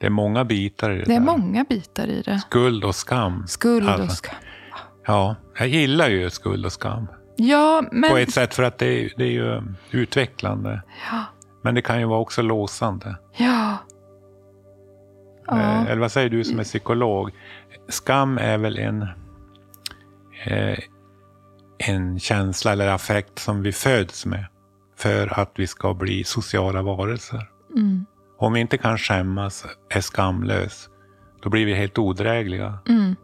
Det är många bitar i det Det är där. många bitar i det. Skuld och skam. Skuld Alltså, och skam. Ja, jag gillar ju skuld och skam. Ja, men... På ett sätt för att det är, det är ju utvecklande. Ja. Men det kan ju vara också låsande. Ja. Ja. Eh, Eller vad säger du som är psykolog? Skam är väl en, eh, en känsla eller affekt som vi föds med. För att vi ska bli sociala varelser. Mm. Om vi inte kan skämmas, är skamlös, då blir vi helt odrägliga. Mm.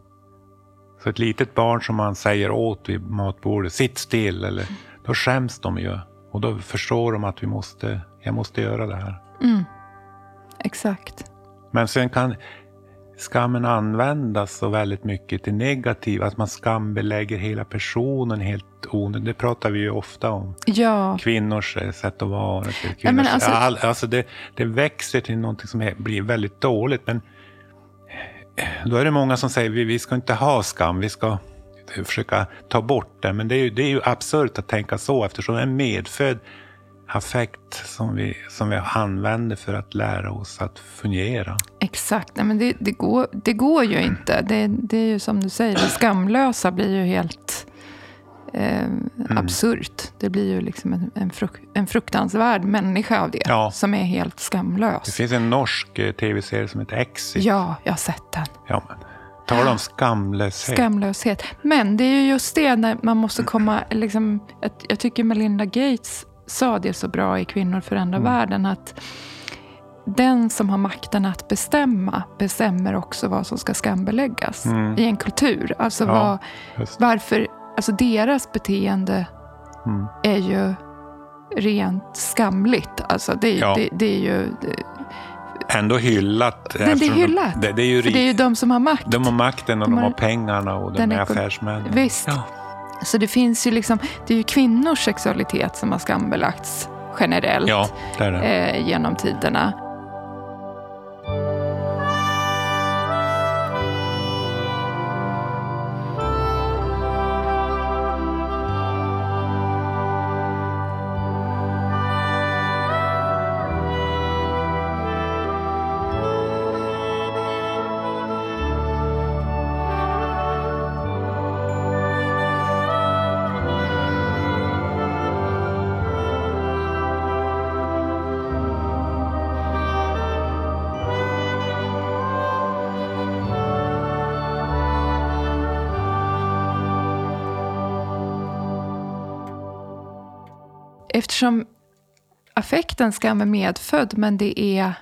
Så ett litet barn som man säger åt vid matbordet, sitt still, eller, då skäms de ju. Och då förstår de att vi måste, jag måste göra det här. Mm. Exakt. Men sen kan skammen användas så väldigt mycket till negativ, att man skambelägger hela personen helt onödigt. Det pratar vi ju ofta om. Ja. Kvinnors eh, sätt att vara. Till Ja, men alltså- all, alltså det, det växer till någonting som blir väldigt dåligt. Men eh, då är det många som säger vi, vi ska inte ha skam, vi ska försöka ta bort det. Men det är ju, det är ju absurt att tänka så eftersom det är medfödd affekt som vi, som vi använder för att lära oss att fungera. Exakt. Nej, men det, det, går, det går ju inte. Det, det är ju som du säger, det skamlösa blir ju helt eh, Mm. absurt. Det blir ju liksom en, en, fruk, en fruktansvärd människa av det. Ja. Som är helt Det skamlös. finns en norsk eh, tv-serie som heter Exit. Ja, jag har sett den. Ja, men, tala om skamlöshet. Skamlöshet. Men det är ju just det när man måste komma... Liksom, jag tycker Melinda Gates sa det så bra i Kvinnor förändrar Mm. världen. att den som har makten att bestämma bestämmer också vad som ska skambeläggas Mm. i en kultur. Alltså Ja, vad, varför, alltså deras beteende Mm. är ju rent skamligt. Alltså det, är- Ja. det, det är ju, det, Ändå hyllat. det är hyllat. Det, är ju för det är ju de som har makt. de har makten och De de, har- pengarna och de är affärsmän. Visst. Ja. Så det finns ju liksom, det är ju kvinnors sexualitet som har skambelagts generellt ja, det det. eh, genom tiderna. Eftersom affekten skam är medfödd, men det är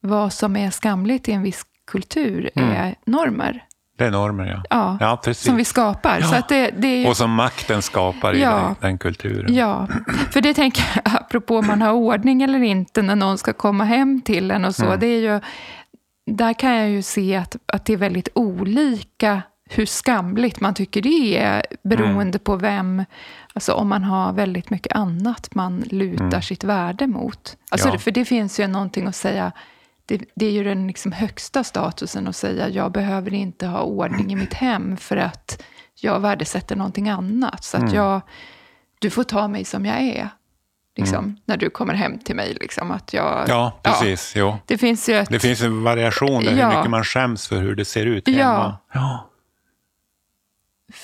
vad som är skamligt i en viss kultur är normer. Det är normer, ja. Ja, Ja, precis. som vi skapar. Så Ja. att det, det är Och som makten skapar i Ja. den, den kulturen. Ja, för det tänker jag, apropå om man har ordning eller inte när någon ska komma hem till en och så. Mm. Det är ju, där kan jag ju se att, att det är väldigt olika hur skamligt man tycker det är beroende Mm. på vem, alltså om man har väldigt mycket annat man lutar sitt värde mot. Alltså, Mm. Ja. För det finns ju någonting att säga, det, det är ju den liksom högsta statusen att säga jag behöver inte ha ordning i mitt hem för att jag värdesätter någonting annat. Så att Mm. jag, du får ta mig som jag är. Liksom, När du kommer hem till mig. Liksom, att jag, Mm. Ja, precis. Jo. Det finns ju ett... Det finns en variation där, Ja. hur mycket man skäms för hur det ser ut hemma. Ja. Ja.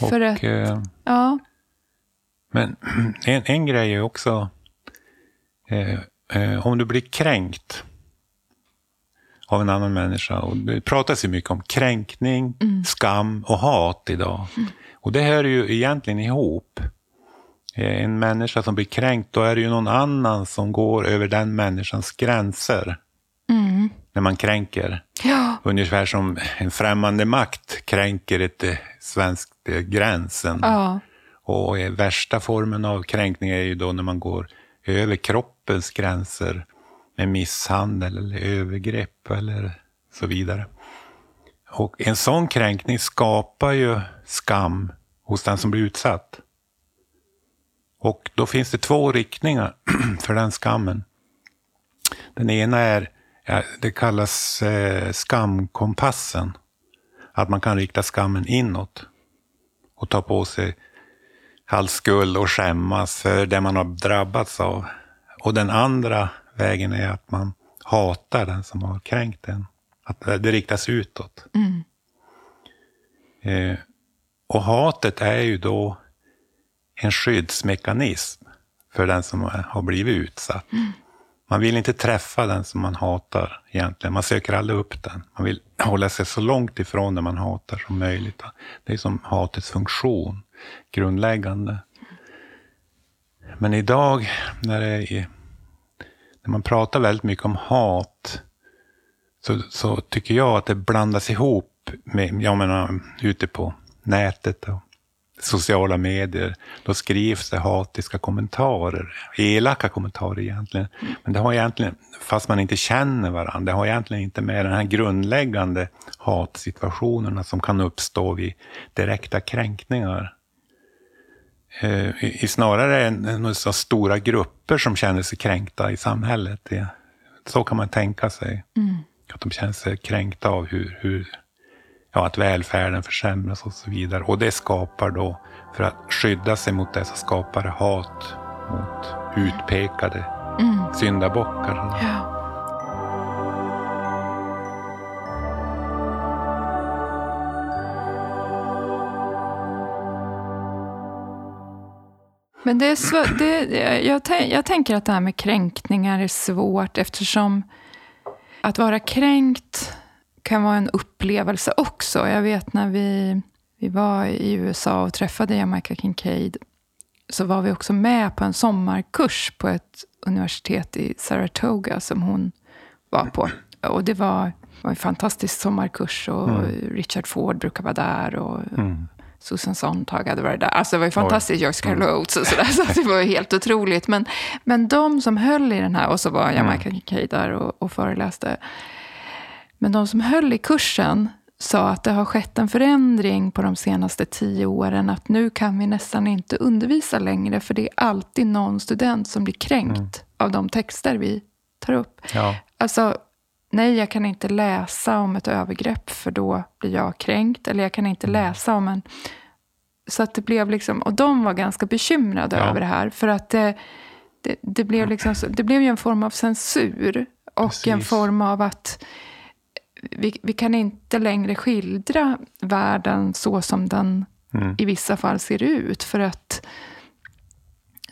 Och, för att, eh, ja, men en, en grej är också, eh, eh, om du blir kränkt av en annan människa, och det pratas ju mycket om kränkning, Mm. skam och hat idag. Och det hör ju egentligen ihop. Eh, En människa som blir kränkt, då är det ju någon annan som går över den människans gränser. mm, När man kränker. ja, Ungefär som en främmande makt kränker ett eh, svenskt eh, gränsen. ja, Och värsta formen av kränkning är ju då när man går över kroppens gränser med misshandel eller övergrepp eller så vidare. Och en sån kränkning skapar ju skam hos den som blir utsatt. Och då finns det två riktningar för den skammen. Den ena är, det kallas eh, skamkompassen. Att man kan rikta skammen inåt och ta på sig all skuld och skämmas för det man har drabbats av. Och den andra vägen är att man hatar den som har kränkt en. Att det riktas utåt. Mm. Eh, och hatet är ju då en skyddsmekanism för den som har blivit utsatt. Mm. Man vill inte träffa den som man hatar egentligen. Man söker aldrig upp den. Man vill hålla sig så långt ifrån den man hatar som möjligt. Det är som hatets funktion, grundläggande. Men idag när, det är, när man pratar väldigt mycket om hat så, så tycker jag att det blandas ihop med, jag menar, ute på nätet och sociala medier. Då skrivs det hatiska kommentarer, elaka kommentarer egentligen. Men det har egentligen, fast man inte känner varandra, det har egentligen inte med den här grundläggande hatsituationerna som kan uppstå vid direkta kränkningar. Eh, I, snarare än så stora grupper som känner sig kränkta i samhället. Så kan man tänka sig. Mm. Att de känner sig kränkta av hur, hur ja, att välfärden försämras och så vidare. Och det skapar då, för att skydda sig mot det, så skapar det hat mot utpekade Mm. syndabockar. Ja. Men det är svårt. Det, jag, jag tänker att det här med kränkningar är svårt eftersom att vara kränkt kan vara en upplevelse också. Jag vet när vi, vi var i USA och träffade Jamaica Kincaid så var vi också med på en sommarkurs på ett universitet i Saratoga som hon var på. Och det var, var en fantastisk sommarkurs och Richard Ford brukar vara där och Mm. Susan Sontag hade varit där. Alltså det var ju fantastiskt, Joyce Carol Oates och sådär. Så det var ju helt otroligt. Men, men de som höll i den här, och så var Jamaica Kincaid där och, och föreläste. Men de som höll i kursen sa att det har skett en förändring på de senaste tio åren. Att nu kan vi nästan inte undervisa längre. För det är alltid någon student som blir kränkt av de texter vi tar upp. Ja. Alltså, nej, jag kan inte läsa om ett övergrepp för då blir jag kränkt. Eller jag kan inte läsa om en... Så att det blev liksom... Och de var ganska bekymrade Ja. över det här. För att det, det, det, blev liksom, så- det blev ju en form av censur. Och en Precis. form av att vi, vi kan inte längre skildra världen så som den Mm. i vissa fall ser ut. För att,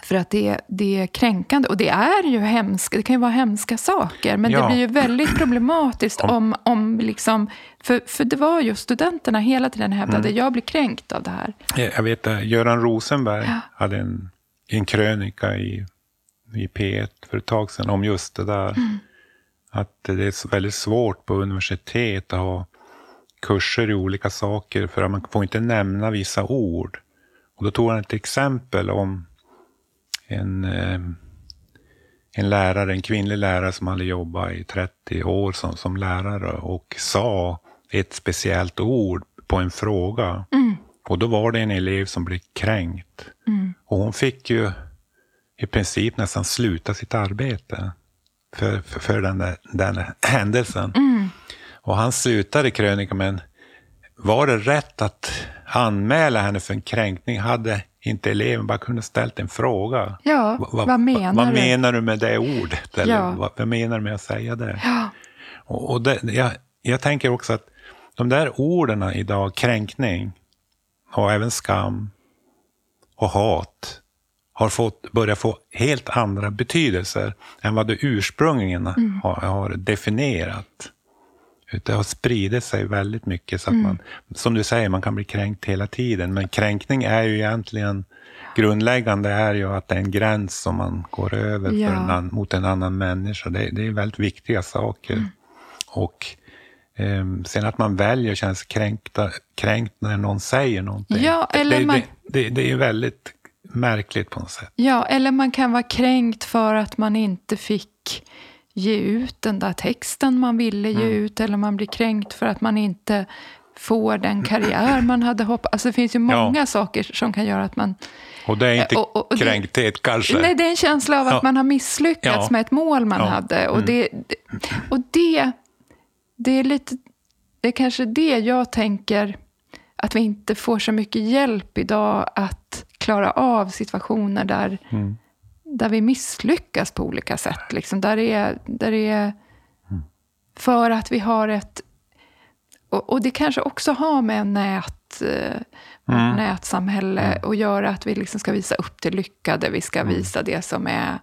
för att det, det är kränkande. Och det är ju hemska, det kan ju vara hemska saker. Men det Ja. blir ju väldigt problematiskt om, om liksom, för, för det var ju studenterna hela tiden hävdade, Mm. jag blir kränkt av det här. Jag vet att Göran Rosenberg Ja. hade en, en krönika i, i P1 för ett tag sedan om just det där. Mm. Att det är väldigt svårt på universitet att ha kurser i olika saker för att man får inte nämna vissa ord. Och då tog han ett exempel om en, eh, en lärare, en kvinnlig lärare som hade jobbat i 30 år som, som lärare och sa ett speciellt ord på en fråga. Och då var det en elev som blev kränkt. Och hon fick ju i princip nästan sluta sitt arbete för, för, för den, där, den händelsen. Och han slutade krönikan med en, var det rätt att anmäla henne för en kränkning? Hade inte eleven bara kunnat ställt en fråga? Ja, Va- vad menar vad du? menar du med det ordet? Eller Ja. vad, vad menar du med att säga det? Ja. Och, och det, jag, jag tänker också att de där orden idag, kränkning och även skam och hat, har fått, börjat få helt andra betydelser än vad det ursprungligen har, har definierat. Det har spridit sig väldigt mycket så att man, som du säger, man kan bli kränkt hela tiden. Men kränkning är ju egentligen, grundläggande är ju att det är en gräns som man går över Ja. en mot en annan människa. Det, det är väldigt viktiga saker. Och ehm, sen att man väljer sig kränkta, kränkt när någon säger någonting. Ja, eller det, man- det, det, det är väldigt märkligt på något sätt. Ja, eller man kan vara kränkt för att man inte fick ge ut den där texten man ville ge Mm. ut. Eller man blir kränkt för att man inte får den karriär man hade hoppats. Alltså det finns ju många Ja. saker som kan göra att man... Och det är inte Eh, och- och- och det- kränkthet kanske. Nej, det är en känsla av att Ja. man har misslyckats Ja. med ett mål man. Mm. hade. Och, det, och det, det är lite... Det är kanske det jag tänker att vi inte får så mycket hjälp idag att klara av situationer där, Mm. där vi misslyckas på olika sätt. Liksom. Där, det är, där är För att vi har ett... Och, och det kanske också har med nät, eh, Mm. nätsamhälle att göra. Att vi liksom ska visa upp det lyckade. Vi ska Mm. visa det som är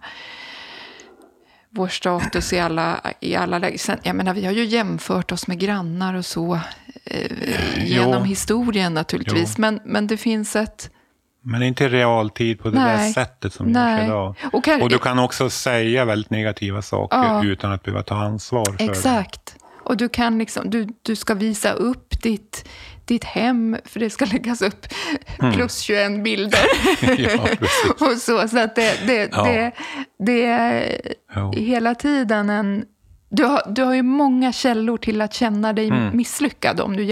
vår status i alla, i alla lägen. Sen, Jag menar, vi har ju jämfört oss med grannar och så eh, genom jo. historien naturligtvis. Men, men det finns ett... Men inte i realtid på det där Nej. sättet som Nej. görs idag. Och kan- Och du kan också säga väldigt negativa saker Ja. utan att behöva ta ansvar för det. Exakt. Och du kan liksom, du, du ska visa upp ditt, ditt hem, för det ska läggas upp plus 21 bilder. Mm. Ja, och så, så att det, det, Ja. det, det är Jo. hela tiden en... Du har, du har ju många källor till att känna dig Mm. misslyckad om du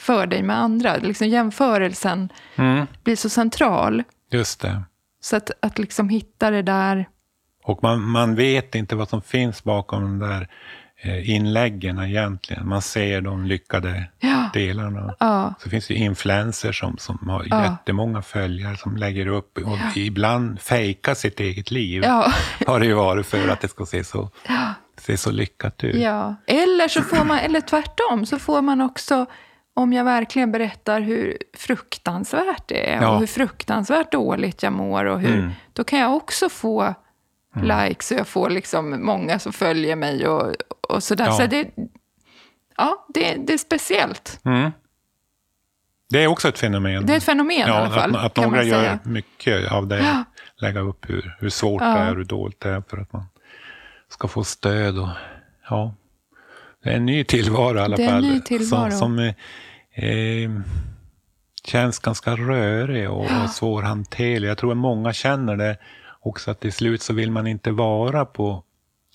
jämför dig med andra. Liksom jämförelsen Mm, blir så central. just det. Så att, att liksom hitta det där... Och man, man vet inte vad som finns bakom de där eh, inläggen egentligen. Man ser de lyckade Ja. delarna. Ja. Så finns det influencers som, som har Ja. jättemånga följare som lägger upp och ibland fejkar sitt eget liv. Ja. Har det ju varit för att det ska se så, se så lyckat ut. Ja, eller så får man, eller tvärtom, så får man också, om jag verkligen berättar hur fruktansvärt det är Ja. och hur fruktansvärt dåligt jag mår och hur, Mm. då kan jag också få likes och jag får liksom många som följer mig och, och sådär. Ja. Så det, ja, det, det är speciellt. Mm. Det är också ett fenomen. Det är ett fenomen i ja, alla fall, Att, att några gör säga. mycket av det. Lägga upp hur, hur svårt Ja. det är hur dåligt det är för att man ska få stöd. Och, ja. Det är en ny tillvaro i alla Det är en fall. ny tillvaro. Som, som eh, eh, känns ganska rörig och, och svårhanterlig. Jag tror att många känner det också att till slut så vill man inte vara på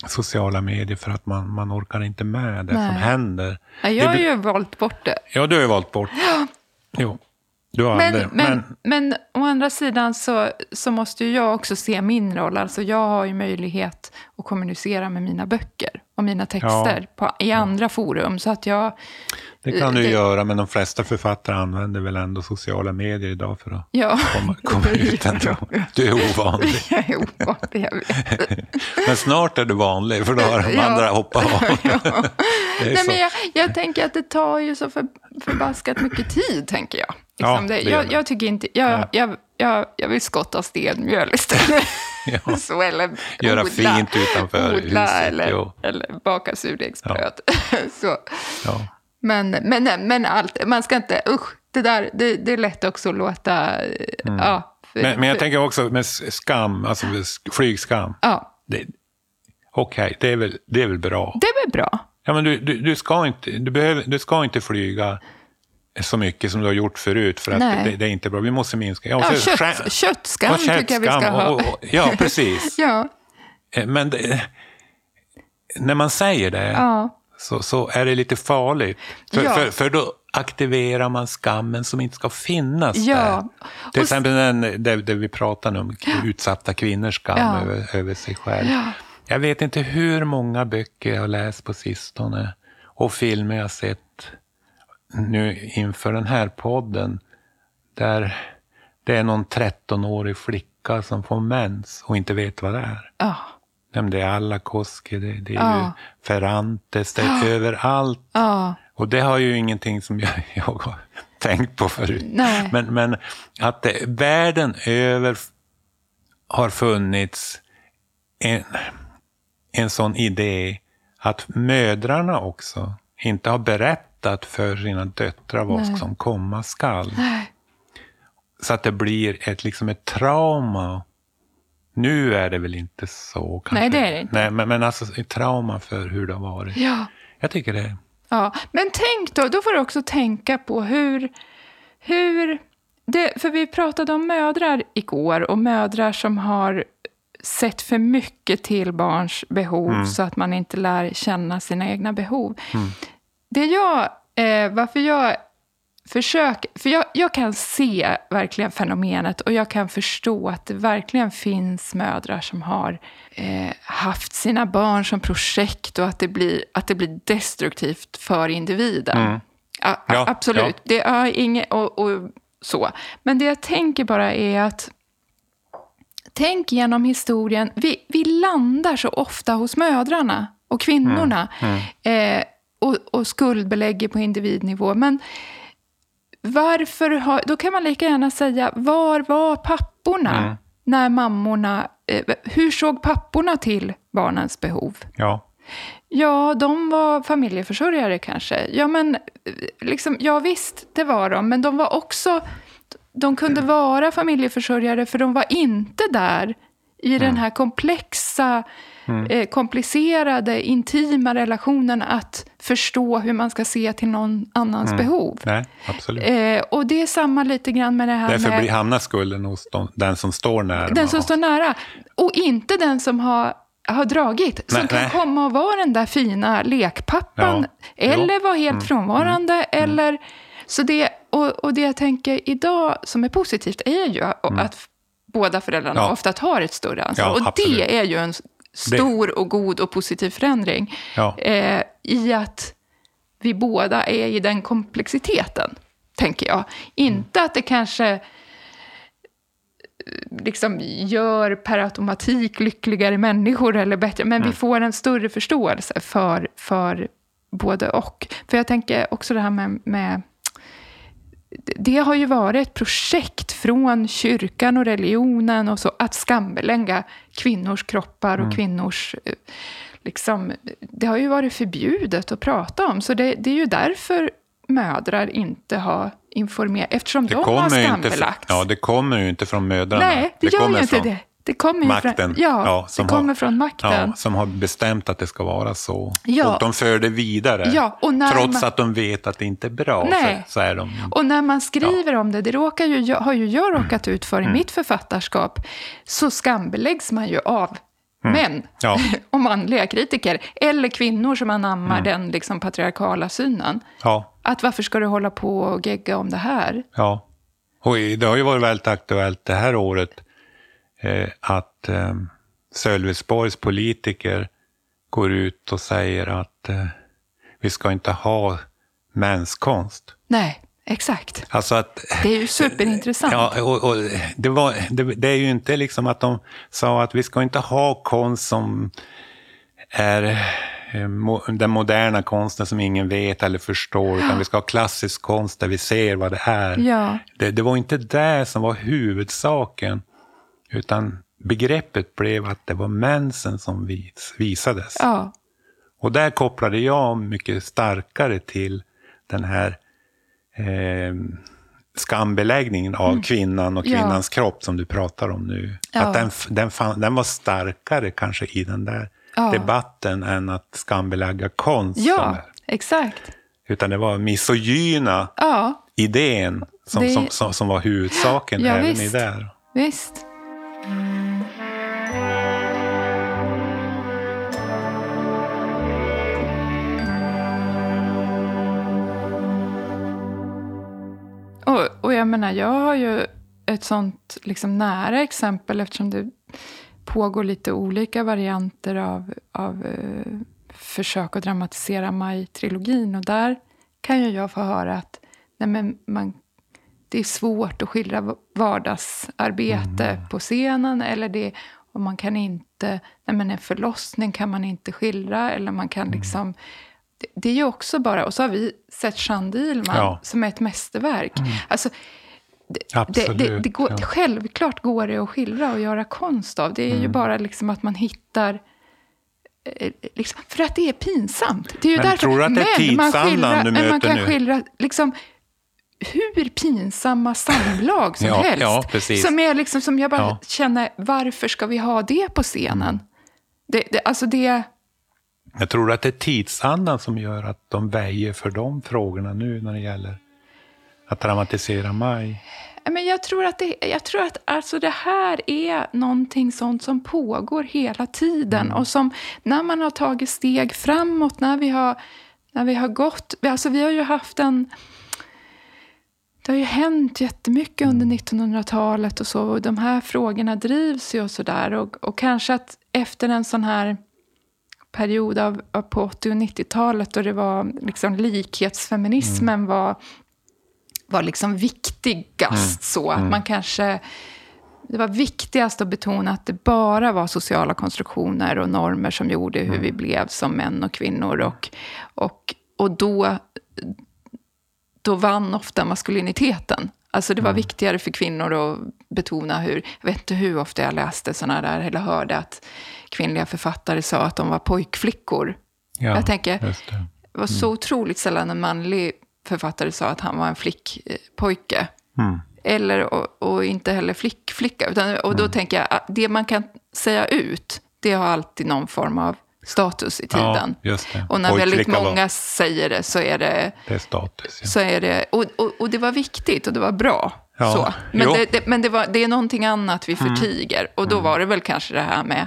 sociala medier för att man, man orkar inte med det Nej. som händer. Ja, jag har Det ju valt bort det. Ja, du har ju valt bort. Jo, du har Men, aldrig. men, Men, men, å andra sidan så, så måste ju jag också se min roll. Alltså jag har ju möjlighet att kommunicera med mina böcker och mina texter på, i andra forum. Så att jag, det kan du det- göra, men de flesta författare använder väl ändå sociala medier idag för att ja, komma, komma ut ändå. Du är ovanlig. jag är ovanlig, jag vet. Men snart är du vanlig, för då har de Ja. andra hoppat av. Det Nej, men jag, jag tänker att det tar ju så för, förbaskat mycket tid, tänker jag. Ja, Liksom det, det gör jag, det. jag tycker inte... Jag, Ja. jag, jag, jag vill skotta stenmjöl istället. Ja. så, eller Göra odla, fint utanför odla, huset, Eller, jo. eller baka surdegsbröd. så. Ja. Men, men, men allt, man ska inte... Usch, det där, det, det är lätt också att låta... Ja, för, Mm. Men, men jag för- tänker också med skam, alltså flygskam. Ja, Okej, det, är väl, det är väl bra. det är väl bra. Ja, men du, du, du, ska inte, du, behöver, du ska inte flyga så mycket som du har gjort förut, för att det, det är inte bra. Vi måste minska. Ja, kött, skär- köttskam Ja, tycker jag vi ska ha. och- och- Ja, precis. ja, Eh, Men det, när man säger det ja, så, så är det lite farligt. För, Ja. för, för då aktiverar man skammen som inte ska finnas Ja. där. Till exempel den, där, där vi pratar nu om utsatta kvinnors skam över, över sig själv. Ja. Jag vet inte hur många böcker jag har läst på sistone och filmer jag sett nu inför den här podden där det är någon 13-årig flicka som får mens och inte vet vad det är. ja, Det är alla Koski, det, det är Ja. ju Ferrantes, det är överallt. ja. Och det har ju ingenting som jag, jag har tänkt på förut. Nej. Men, men att det, världen över har funnits en, en sån idé att mödrarna också inte har berättat för sina döttrar vad Nej. som komma skall. Nej. Så att det blir ett, liksom ett trauma. Nu är det väl inte så kanske. Nej, det är det inte. Nej, men, men alltså ett trauma för hur det har varit. Ja. Jag tycker det. Ja, men tänk då, då får du också tänka på hur, hur det, för vi pratade om mödrar igår och mödrar som har sett för mycket till barns behov så att man inte lär känna sina egna behov. Det jag, eh, varför jag försöker, för jag, jag kan se verkligen fenomenet och jag kan förstå att det verkligen finns mödrar som har eh, haft sina barn som projekt och att det blir, att det blir destruktivt för individen. A- a- Ja, absolut. ja. Det är inget, och, och så. Men det jag tänker bara är att Tänk genom historien. Vi, vi landar så ofta hos mödrarna och kvinnorna. Mm. Mm. Eh, och, och skuldbelägger på individnivå. Men varför har, då kan man lika gärna säga, var var papporna mm. när mammorna... Eh, hur såg papporna till barnens behov? Ja. Ja, de var familjeförsörjare kanske. Ja, men eh, liksom, ja visst, det var de. Men de var också... De kunde vara familjeförsörjare för de var inte där i mm. den här komplexa mm. eh, komplicerade, intima relationen att förstå hur man ska se till någon annans mm. behov. Nej, absolut. Eh, och det är samma lite grann med det här Därför med... blir hamnar skulden hos de, den som står nära. Den som står nära. Och inte den som har har dragit. Som nej, kan nej. komma och vara den där fina lekpappan. Ja, eller vara helt mm, frånvarande. Mm, mm, eller, så det, och, och det jag tänker idag som är positivt är ju att båda föräldrarna ja. ofta tar ett större ansvar. Ja, och absolut. det är ju en stor och god och positiv förändring. Ja. Eh, I att vi båda är i den komplexiteten, tänker jag. Inte att det kanske eh, liksom gör per automatik lyckligare människor eller bättre, men mm. vi får en större förståelse för, för både och. För jag tänker också det här med, med det har ju varit ett projekt från kyrkan och religionen och så att skambelägga kvinnors kroppar och mm. kvinnors... Eh, liksom, det har ju varit förbjudet att prata om, så det, det är ju därför mödrar inte har informerat, eftersom det de har skambelagts. Ja, det kommer ju inte från mödrarna. Nej, det, det gör ju inte från... det. Det kommer makten. Från, ja, ja det kommer har, från makten. Ja, som har bestämt att det ska vara så. Ja. Och de för det vidare. Ja, trots man, att de vet att det inte är bra. Nej. Så, så är de. Och när man skriver om det, det råkar ju, har ju jag råkat ut för i mm. mitt författarskap, så skambeläggs man ju av Mm. män ja. och manliga kritiker. Eller kvinnor som anammar mm. den liksom patriarkala synen. Ja. Att varför ska du hålla på och gegga om det här? Ja, och det har ju varit väldigt aktuellt det här året att eh, Sölvesborgs politiker går ut och säger att eh, vi ska inte ha mänskonst. Nej, exakt. Alltså att, det är ju superintressant. Ja, och, och det, var, det, det, är ju inte liksom att de sa att vi ska inte ha konst som är eh, den moderna konsten som ingen vet eller förstår, utan vi ska ha klassisk konst där vi ser vad det är. Ja. Det, det var inte det som var huvudsaken. Utan begreppet blev att det var mensen som vis, visades. Ja. Och där kopplade jag mycket starkare till den här eh, skambeläggningen av mm. kvinnan och kvinnans ja. kropp som du pratar om nu. Ja. Att den, den, fan, den var starkare kanske i den där debatten än att skambelägga konst. Ja, exakt. Utan det var misogyna idén som, det... som, som, som, var huvudsaken även visst. i där. Visst. Och, och jag menar, jag har ju ett sånt liksom nära exempel eftersom det pågår lite olika varianter av, av eh, försök att dramatisera Maj-trilogin. Och där kan ju jag få höra att nej men man det är svårt att skildra vardagsarbete mm. på scenen. Eller det, och man kan inte, nej men en förlossning kan man inte skildra. Eller man kan mm. liksom, det, det, är ju också bara, och så har vi sett Jean Dielman ja. som är ett mästerverk. Mm. Alltså, det, Absolut, det, det går, ja. Självklart går det att skildra och göra konst av. Det är ju mm. bara liksom att man hittar eh, Liksom, för att det är pinsamt. Det är ju men därför, tror du att det är tidsandan du möter man kan nu? skildra liksom, hur pinsamma samlag som ja, helst. Ja. Som, är liksom, som jag bara ja. känner, varför ska vi ha det på scenen? Det, det, alltså det... Jag tror att det är tidsandan som gör att de väjer för de frågorna nu när det gäller att dramatisera Maj. Men jag tror att, det, jag tror att alltså det här är någonting sånt som pågår hela tiden. Mm. Och som när man har tagit steg framåt, när vi har, när vi har gått... Alltså vi har ju haft en det har ju hänt jättemycket under 1900-talet och så. Och de här frågorna drivs ju och sådär. Och, och kanske att efter en sån här period av, av på 80 och 90-talet då det var liksom likhetsfeminismen mm. var, var liksom viktigast. Mm. Så att mm. man kanske det var viktigast att betona att det bara var sociala konstruktioner och normer som gjorde hur vi blev som män och kvinnor. Och, och, och då, då vann ofta maskuliniteten. Alltså det var Mm. viktigare för kvinnor att betona hur, jag vet inte hur ofta jag läste sådana där, eller hörde att kvinnliga författare sa att de var pojkflickor. Ja, Jag tänker, det. det var så otroligt sällan en manlig författare sa att han var en flickpojke. Mm. Eller, och, och inte heller flickflicka. Utan, och då tänker jag, att det man kan säga ut, det har alltid någon form av status i tiden. Ja. Och när väldigt Pojkflicka var- många säger det så är det... Det är status. Ja. Så är det och, och, och det var viktigt och det var bra. Ja, så. Men, det, det, men det, var, det är någonting annat vi Mm. förtiger. Och då var det väl kanske det här med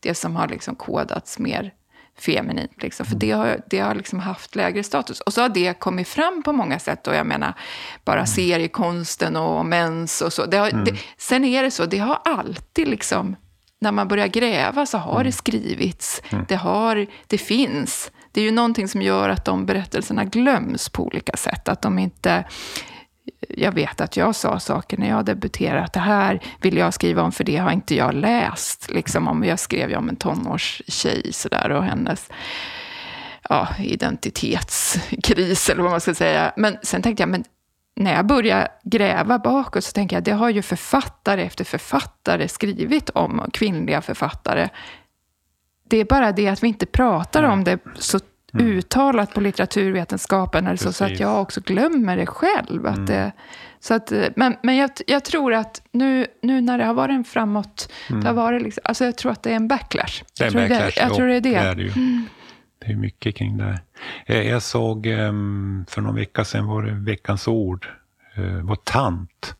det som har liksom kodats mer feminint. Liksom. Mm. För det har, det har liksom haft lägre status. Och så har det kommit fram på många sätt. Och jag menar, bara Mm. seriekonsten och mens och så. Det har, det, sen är det så, det har alltid liksom... När man börjar gräva så har Mm. det skrivits. Det, har, det finns. Det är ju någonting som gör att de berättelserna glöms på olika sätt. Att de inte... Jag vet att jag sa saker när jag debuterade, att det här vill jag skriva om för det har inte jag läst. Liksom om jag skrev ju om en tonårstjej sådär och hennes ja, identitetskris eller vad man ska säga. Men sen tänkte jag, men när jag börjar gräva bakåt så tänker jag, det har ju författare efter författare skrivit om, kvinnliga författare. Det är bara det att vi inte pratar om det så uttalat på litteraturvetenskapen, eller så, så att jag också glömmer det själv. Att det, så att, men men jag, jag tror att nu, nu när det har varit en framåt, det har varit liksom, alltså jag tror att det är en backlash. Det är tror backlash. Jag tror det är det. Det är, det ju. Det är mycket kring det. Eh, Jag såg ehm, för någon vecka sedan var det Veckans ord. eh, var tant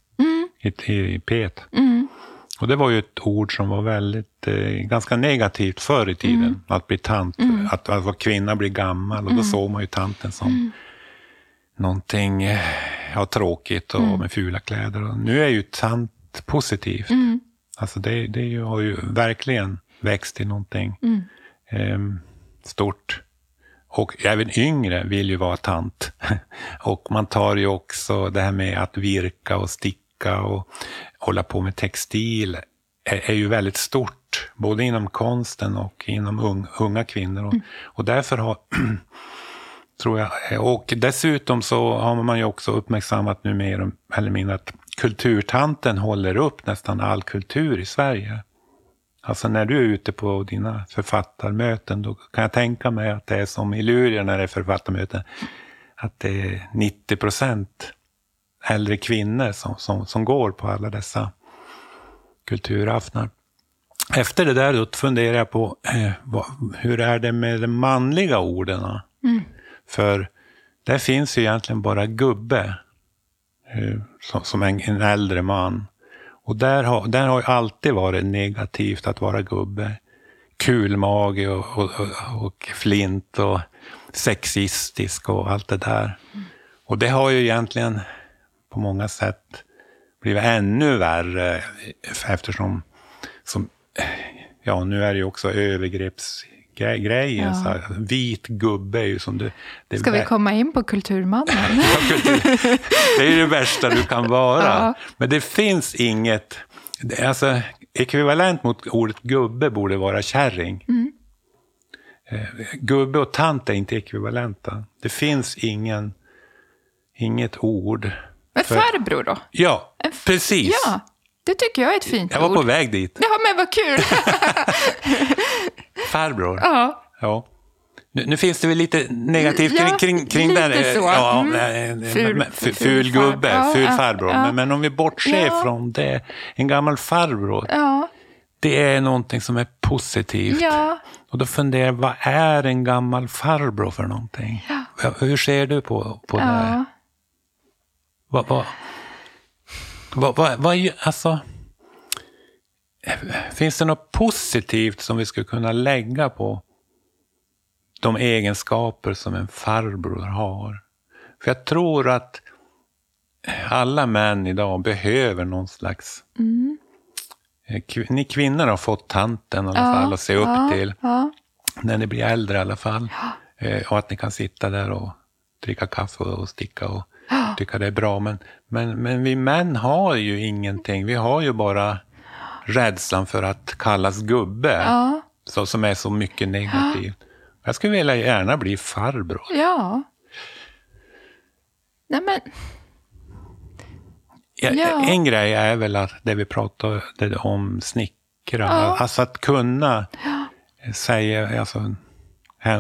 i, i Pet. Mm. Och det var ju ett ord som var väldigt, eh, ganska negativt förr i tiden. Mm. Att bli tant, att, att vara kvinna blir gammal. Och då Mm. såg man ju tanten som någonting eh, ja, tråkigt och Mm. med fula kläder. Och nu är ju tant positivt. Mm. Alltså det, det ju, har ju verkligen växt till någonting Mm. Stort. Och även yngre vill ju vara tant. och man tar ju också det här med att virka och sticka och hålla på med textil är, är ju väldigt stort. Både inom konsten och inom ung, unga kvinnor. Och, och därför har tror jag. Och dessutom så har man ju också uppmärksammat nu mer eller mindre att kulturtanten håller upp nästan all kultur i Sverige. Alltså när du är ute på dina författarmöten, då kan jag tänka mig att det är som i Luleå när det är författarmöten, att det är 90 procent äldre kvinnor som, som, som går på alla dessa kulturaftnar. Efter det där då funderar jag på eh, vad, hur är det med de manliga orden? För där finns ju egentligen bara gubbe eh, som, som en, en äldre man. Och där har, där har alltid varit negativt att vara gubbe. Kulmage och, och, och, flint och sexistisk och allt det där. Och det har ju egentligen på många sätt blivit ännu värre eftersom som, ja, nu är det ju också övergreppsgrejen. Ja. Så här, vit gubbe är ju som det... det Ska vi komma in på kulturmannen? Det är det värsta du kan vara. Ja. Men det finns inget... Alltså, ekvivalent mot ordet gubbe borde vara kärring. Mm. Eh, Gubbe och tant är inte ekvivalenta. Det finns ingen, inget ord. Men farbror då? Ja, precis. Ja, det tycker jag är ett fint Jag var ord. på väg dit. Ja, men vad kul! Farbror. ja. Ja. Nu, nu finns det väl lite negativt kring, Ja, kring, kring lite den. eh, så. Ja, Mm. eh, Ful- ful, ful gubbe, farbror. ful Ja, farbror. ja. Men, men om vi bortser Ja. från det, en gammal farbror, Ja, det är någonting som är positivt. ja. Och då funderar jag, vad är en gammal farbror för någonting? Ja, Hur ser du på, på det? ja. Vad, vad, vad, vad, vad, alltså, finns det något positivt som vi skulle kunna lägga på de egenskaper som en farbror har? För jag tror att alla män idag behöver någon slags... Eh, kv- Ni kvinnor har fått tanten i alla Ja, fall att se upp ja, till. Ja. När ni blir äldre i alla fall. Eh, och att ni kan sitta där och dricka kaffe och sticka och tycka det är bra. Men, men, men vi män har ju ingenting. Vi har ju bara rädslan för att kallas gubbe, Ja. så, som är så mycket negativt. Jag skulle vilja gärna bli farbror. Ja. Nej men, Ja, Ja. En grej är väl att det vi pratade om snickra, alltså att kunna säga, alltså,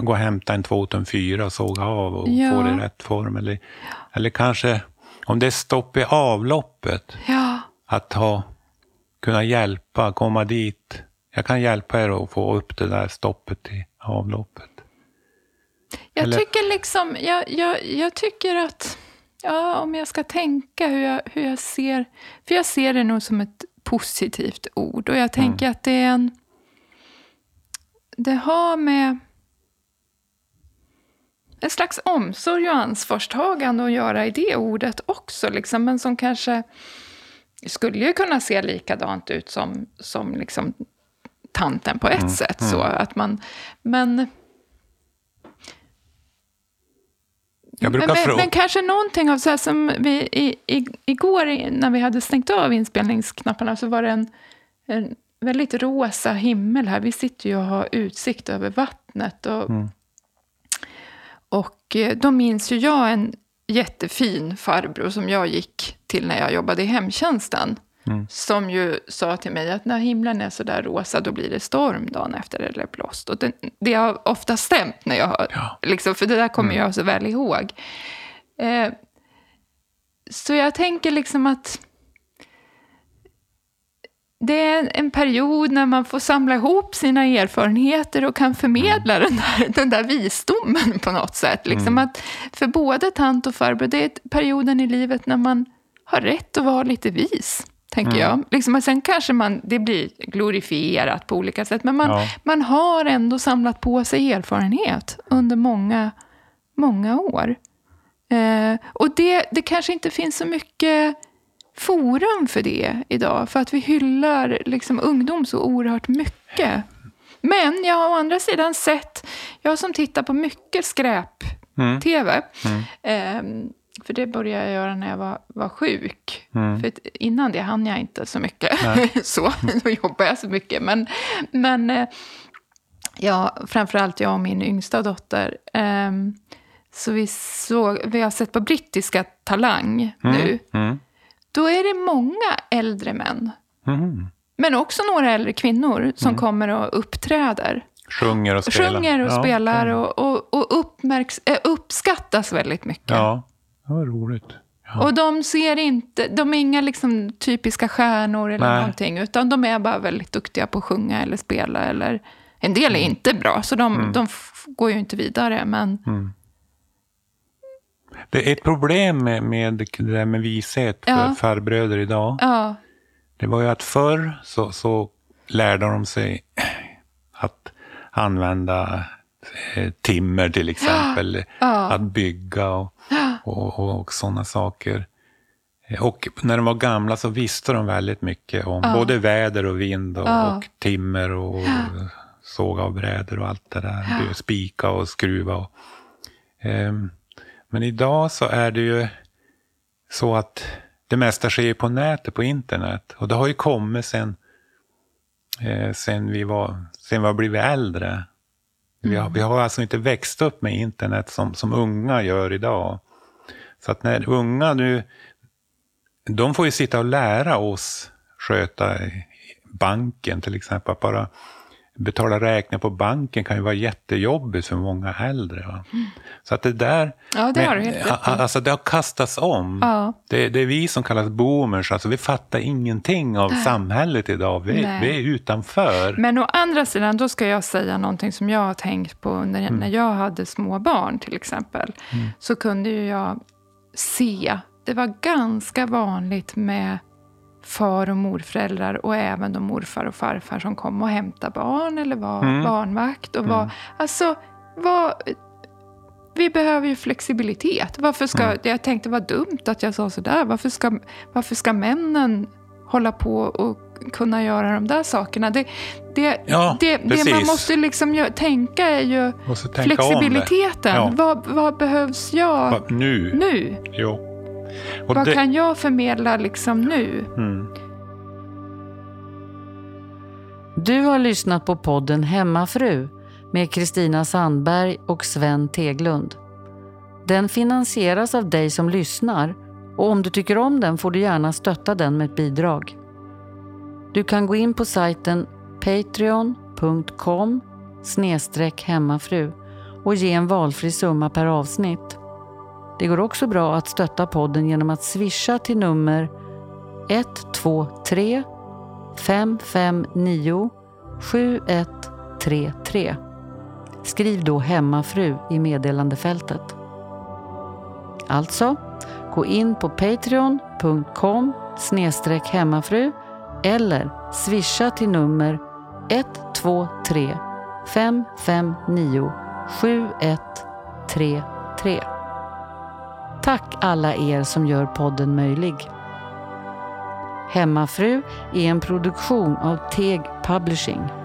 gå och hämta en 2004 och såga av och Ja. få det i rätt form. Eller, eller kanske, om det är stopp i avloppet, ja. att ha, kunna hjälpa, komma dit. Jag kan hjälpa er att få upp det där stoppet i avloppet. Jag Eller- tycker liksom, jag, jag, jag tycker att, ja, om jag ska tänka hur jag, hur jag ser, för jag ser det nog som ett positivt ord och jag tänker att det är en, det har med en slags omsorg och ansvarstagande att göra i det ordet också, liksom, men som kanske skulle ju kunna se likadant ut som, som liksom tanten på ett sätt. Så att man, men men, men, men kanske någonting av så här som vi i, i, igår när vi hade stängt av inspelningsknapparna så var det en, en väldigt rosa himmel här. Vi sitter ju och har utsikt över vattnet. Och, och eh, då minns ju jag en jättefin farbror som jag gick till när jag jobbade i hemtjänsten. Som ju sa till mig att när himlen är så där rosa då blir det storm dagen efter eller blåst. Och det, det har ofta stämt när jag har, Ja. liksom, för det där kommer jag så väl ihåg. Eh, så jag tänker liksom att det är en period när man får samla ihop sina erfarenheter och kan förmedla den, där, den där visdomen på något sätt. Liksom att för både tant och farbror, det är perioden i livet när man har rätt att vara lite vis, tänker jag. Liksom, och sen kanske man, det blir glorifierat på olika sätt, men man, Ja. man har ändå samlat på sig erfarenhet under många, många år. Eh, och det, det kanske inte finns så mycket forum för det idag, för att vi hyllar liksom ungdom så oerhört mycket. Men jag har å andra sidan sett, jag som tittar på mycket skräp-tv, ehm, för det började jag göra när jag var, var sjuk. För att innan det hann jag inte så mycket. så, då jobbade jag så mycket. Men, men eh, ja, framförallt jag och min yngsta dotter. ehm, så vi, såg, vi har sett på brittiska Talang nu. Mm. Då är det många äldre män. Mm. Men också några äldre kvinnor som kommer och uppträder. Sjunger och spelar. Sjunger och ja. spelar och, och, och uppmärks, äh, uppskattas väldigt mycket. Ja, det var roligt. Ja. Och de ser inte, de är inga liksom typiska stjärnor eller Nej. någonting, utan de är bara väldigt duktiga på att sjunga eller spela. Eller, en del Mm. är inte bra, så de, de f- går ju inte vidare. Men Mm. Det är ett problem med, med det där med vishet för Ja. farbröder idag. ja, Det var ju att förr så, så lärde de sig att använda eh, timmer till exempel. Ja. Att bygga och, och, och, och sådana saker. Eh, Och när de var gamla så visste de väldigt mycket om både väder och vind och, Ja. och timmer och såga av brädor och allt det där. Spika och skruva. Och, ehm, men idag så är det ju så att det mesta sker på nätet, på internet. Och det har ju kommit sen, eh, sen, vi, var, sen vi har blivit äldre. Vi, har, vi har alltså inte växt upp med internet som, som unga gör idag. Så att när unga nu, de får ju sitta och lära oss sköta banken till exempel. Bara betala räkningar på banken kan ju vara jättejobbigt för många äldre. Va? Så att det där, Ja, det har men- du Alltså det har kastats om. Ja. Det, det är vi som kallas boomers, alltså vi fattar ingenting av samhället idag. Vi, Nej. vi är utanför. Men å andra sidan, då ska jag säga någonting som jag har tänkt på när, Mm. när jag hade små barn till exempel. Så kunde ju jag se, det var ganska vanligt med far och morföräldrar och även de morfar och farfar som kom och hämtade barn eller var Mm. barnvakt. Och var, Alltså, var, vi behöver ju flexibilitet. Varför ska, Mm. Jag tänkte vad dumt att jag sa sådär. Varför ska, varför ska männen hålla på och kunna göra de där sakerna? Det, det, Ja, det, det man måste liksom tänka är ju tänka flexibiliteten. Ja. Vad, vad behövs jag Va, Nu. nu? Jo. Och Vad det, kan jag förmedla liksom nu? mm. Du har lyssnat på podden Hemmafru med Kristina Sandberg och Sven Teglund. Den finansieras av dig som lyssnar och om du tycker om den får du gärna stötta den med ett bidrag. Du kan gå in på sajten patreon.com hemmafru och ge en valfri summa per avsnitt. Det går också bra att stötta podden genom att swisha till nummer 123 559 7133. Skriv då hemmafru i meddelandefältet. Alltså, gå in på patreon.com hemmafru eller swisha till nummer 123 559 7133. Tack alla er som gör podden möjlig. Hemmafru är en produktion av Teg Publishing.